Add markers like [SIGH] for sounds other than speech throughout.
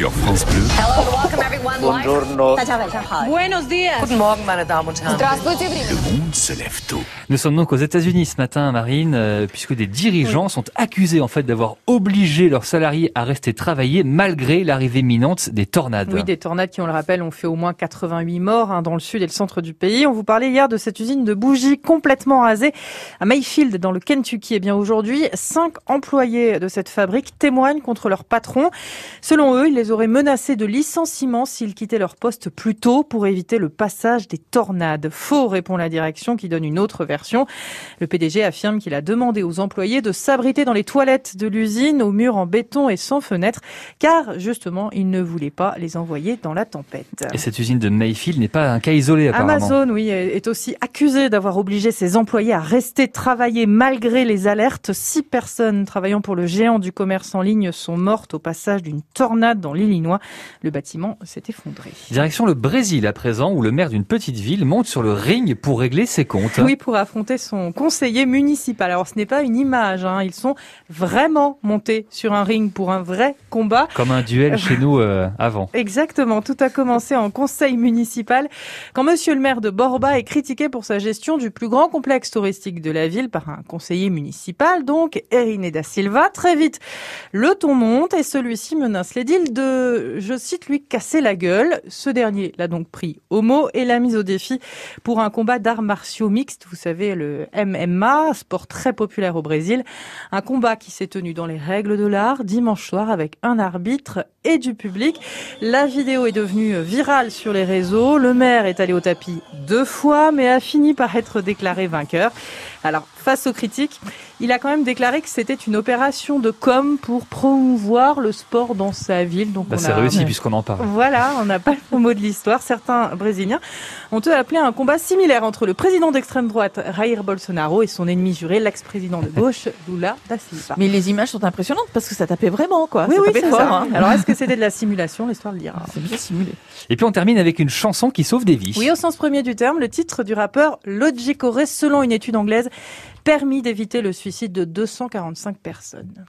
sur France Bleu. Buongiorno. Buenos días. Guten Morgen, meine Damen und Herren. Le monde se lève tôt. Nous sommes donc aux États-Unis ce matin, Marine, euh, puisque des dirigeants sont accusés en fait d'avoir obligé leurs salariés à rester travailler malgré l'arrivée imminente des tornades. Oui, des tornades qui, on le rappelle, ont fait au moins 88 morts hein, dans le sud et le centre du pays. On vous parlait hier de cette usine de bougies complètement rasée à Mayfield, dans le Kentucky. Et bien aujourd'hui, cinq employés de cette fabrique témoignent contre leur patron. Selon eux, ils les auraient menacés de licenciement s'ils quittaient leur poste plus tôt pour éviter le passage des tornades. Faux, répond la direction qui donne une autre version. Le PDG affirme qu'il a demandé aux employés de s'abriter dans les toilettes de l'usine, aux murs en béton et sans fenêtre, car justement, il ne voulait pas les envoyer dans la tempête. Et cette usine de Mayfield n'est pas un cas isolé apparemment. Amazon, oui, est aussi accusé d'avoir obligé ses employés à rester travailler malgré les alertes. Six personnes travaillant pour le géant du commerce en ligne sont mortes au passage d'une tornade dans l'Illinois. Le bâtiment s'est effondré. Direction le Brésil à présent, où le maire d'une petite ville monte sur le ring pour régler ses comptes. Oui, pour affronter son conseiller municipal. Alors ce n'est pas une image, hein. ils sont vraiment montés sur un ring pour un vrai combat. Comme un duel chez nous euh, avant. Exactement, tout a commencé en conseil municipal quand monsieur le maire de Borba est critiqué pour sa gestion du plus grand complexe touristique de la ville par un conseiller municipal, donc Erine da Silva. Très vite, le ton monte et celui-ci menace l'édile de, je cite lui, casser la gueule. Ce dernier l'a donc pris au mot et l'a mis au défi pour un combat d'arts martiaux mixtes. Vous savez, le MMA, sport très populaire au Brésil. Un combat qui s'est tenu dans les règles de l'art dimanche soir avec un arbitre et du public. La vidéo est devenue virale sur les réseaux. Le maire est allé au tapis deux fois, mais a fini par être déclaré vainqueur. Alors, face aux critiques, il a quand même déclaré que c'était une opération de com pour promouvoir le sport dans sa ville. Donc, bah, c'est réussi puisqu'on en parle. Voilà, on n'a pas le mot de l'histoire. Certains Brésiliens ont eux appelé un combat similaire entre le président d'extrême droite, Jair Bolsonaro, et son ennemi juré, l'ex-président de gauche, Lula da Silva. Mais les images sont impressionnantes parce que ça tapait vraiment, quoi. Oui, ça oui, tapait c'est fort, ça. hein. Alors, est-ce que [LAUGHS] c'était de la simulation L'histoire le dira. C'est bien simulé. Et puis on termine avec une chanson qui sauve des vies. Oui, au sens premier du terme, le titre du rappeur Logic aurait, selon une étude anglaise, permis d'éviter le suicide de 245 personnes.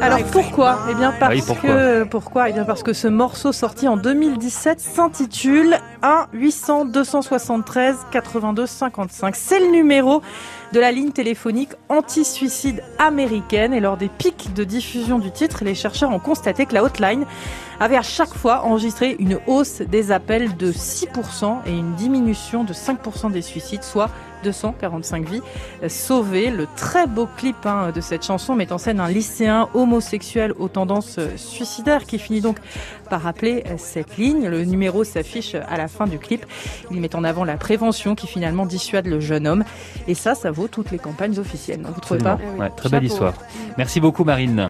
Alors pourquoi? Eh bien parce Ah oui, pourquoi? que pourquoi? Eh bien parce que ce morceau sorti en 2017 s'intitule 1 800 273 82 55. C'est le numéro de la ligne téléphonique anti-suicide américaine et lors des pics de diffusion du titre, les chercheurs ont constaté que la hotline avait à chaque fois enregistré une hausse des appels de 6% et une diminution de 5% des suicides, soit 245 vies euh, sauvées. Le très beau clip hein, de cette chanson met en scène un lycéen homosexuel aux tendances euh, suicidaires qui finit donc par rappeler euh, cette ligne. Le numéro s'affiche à la fin du clip. Il met en avant la prévention qui finalement dissuade le jeune homme. Et ça, ça vaut toutes les campagnes officielles. Vous trouvez pas? Ouais, très belle histoire. Merci beaucoup Marine.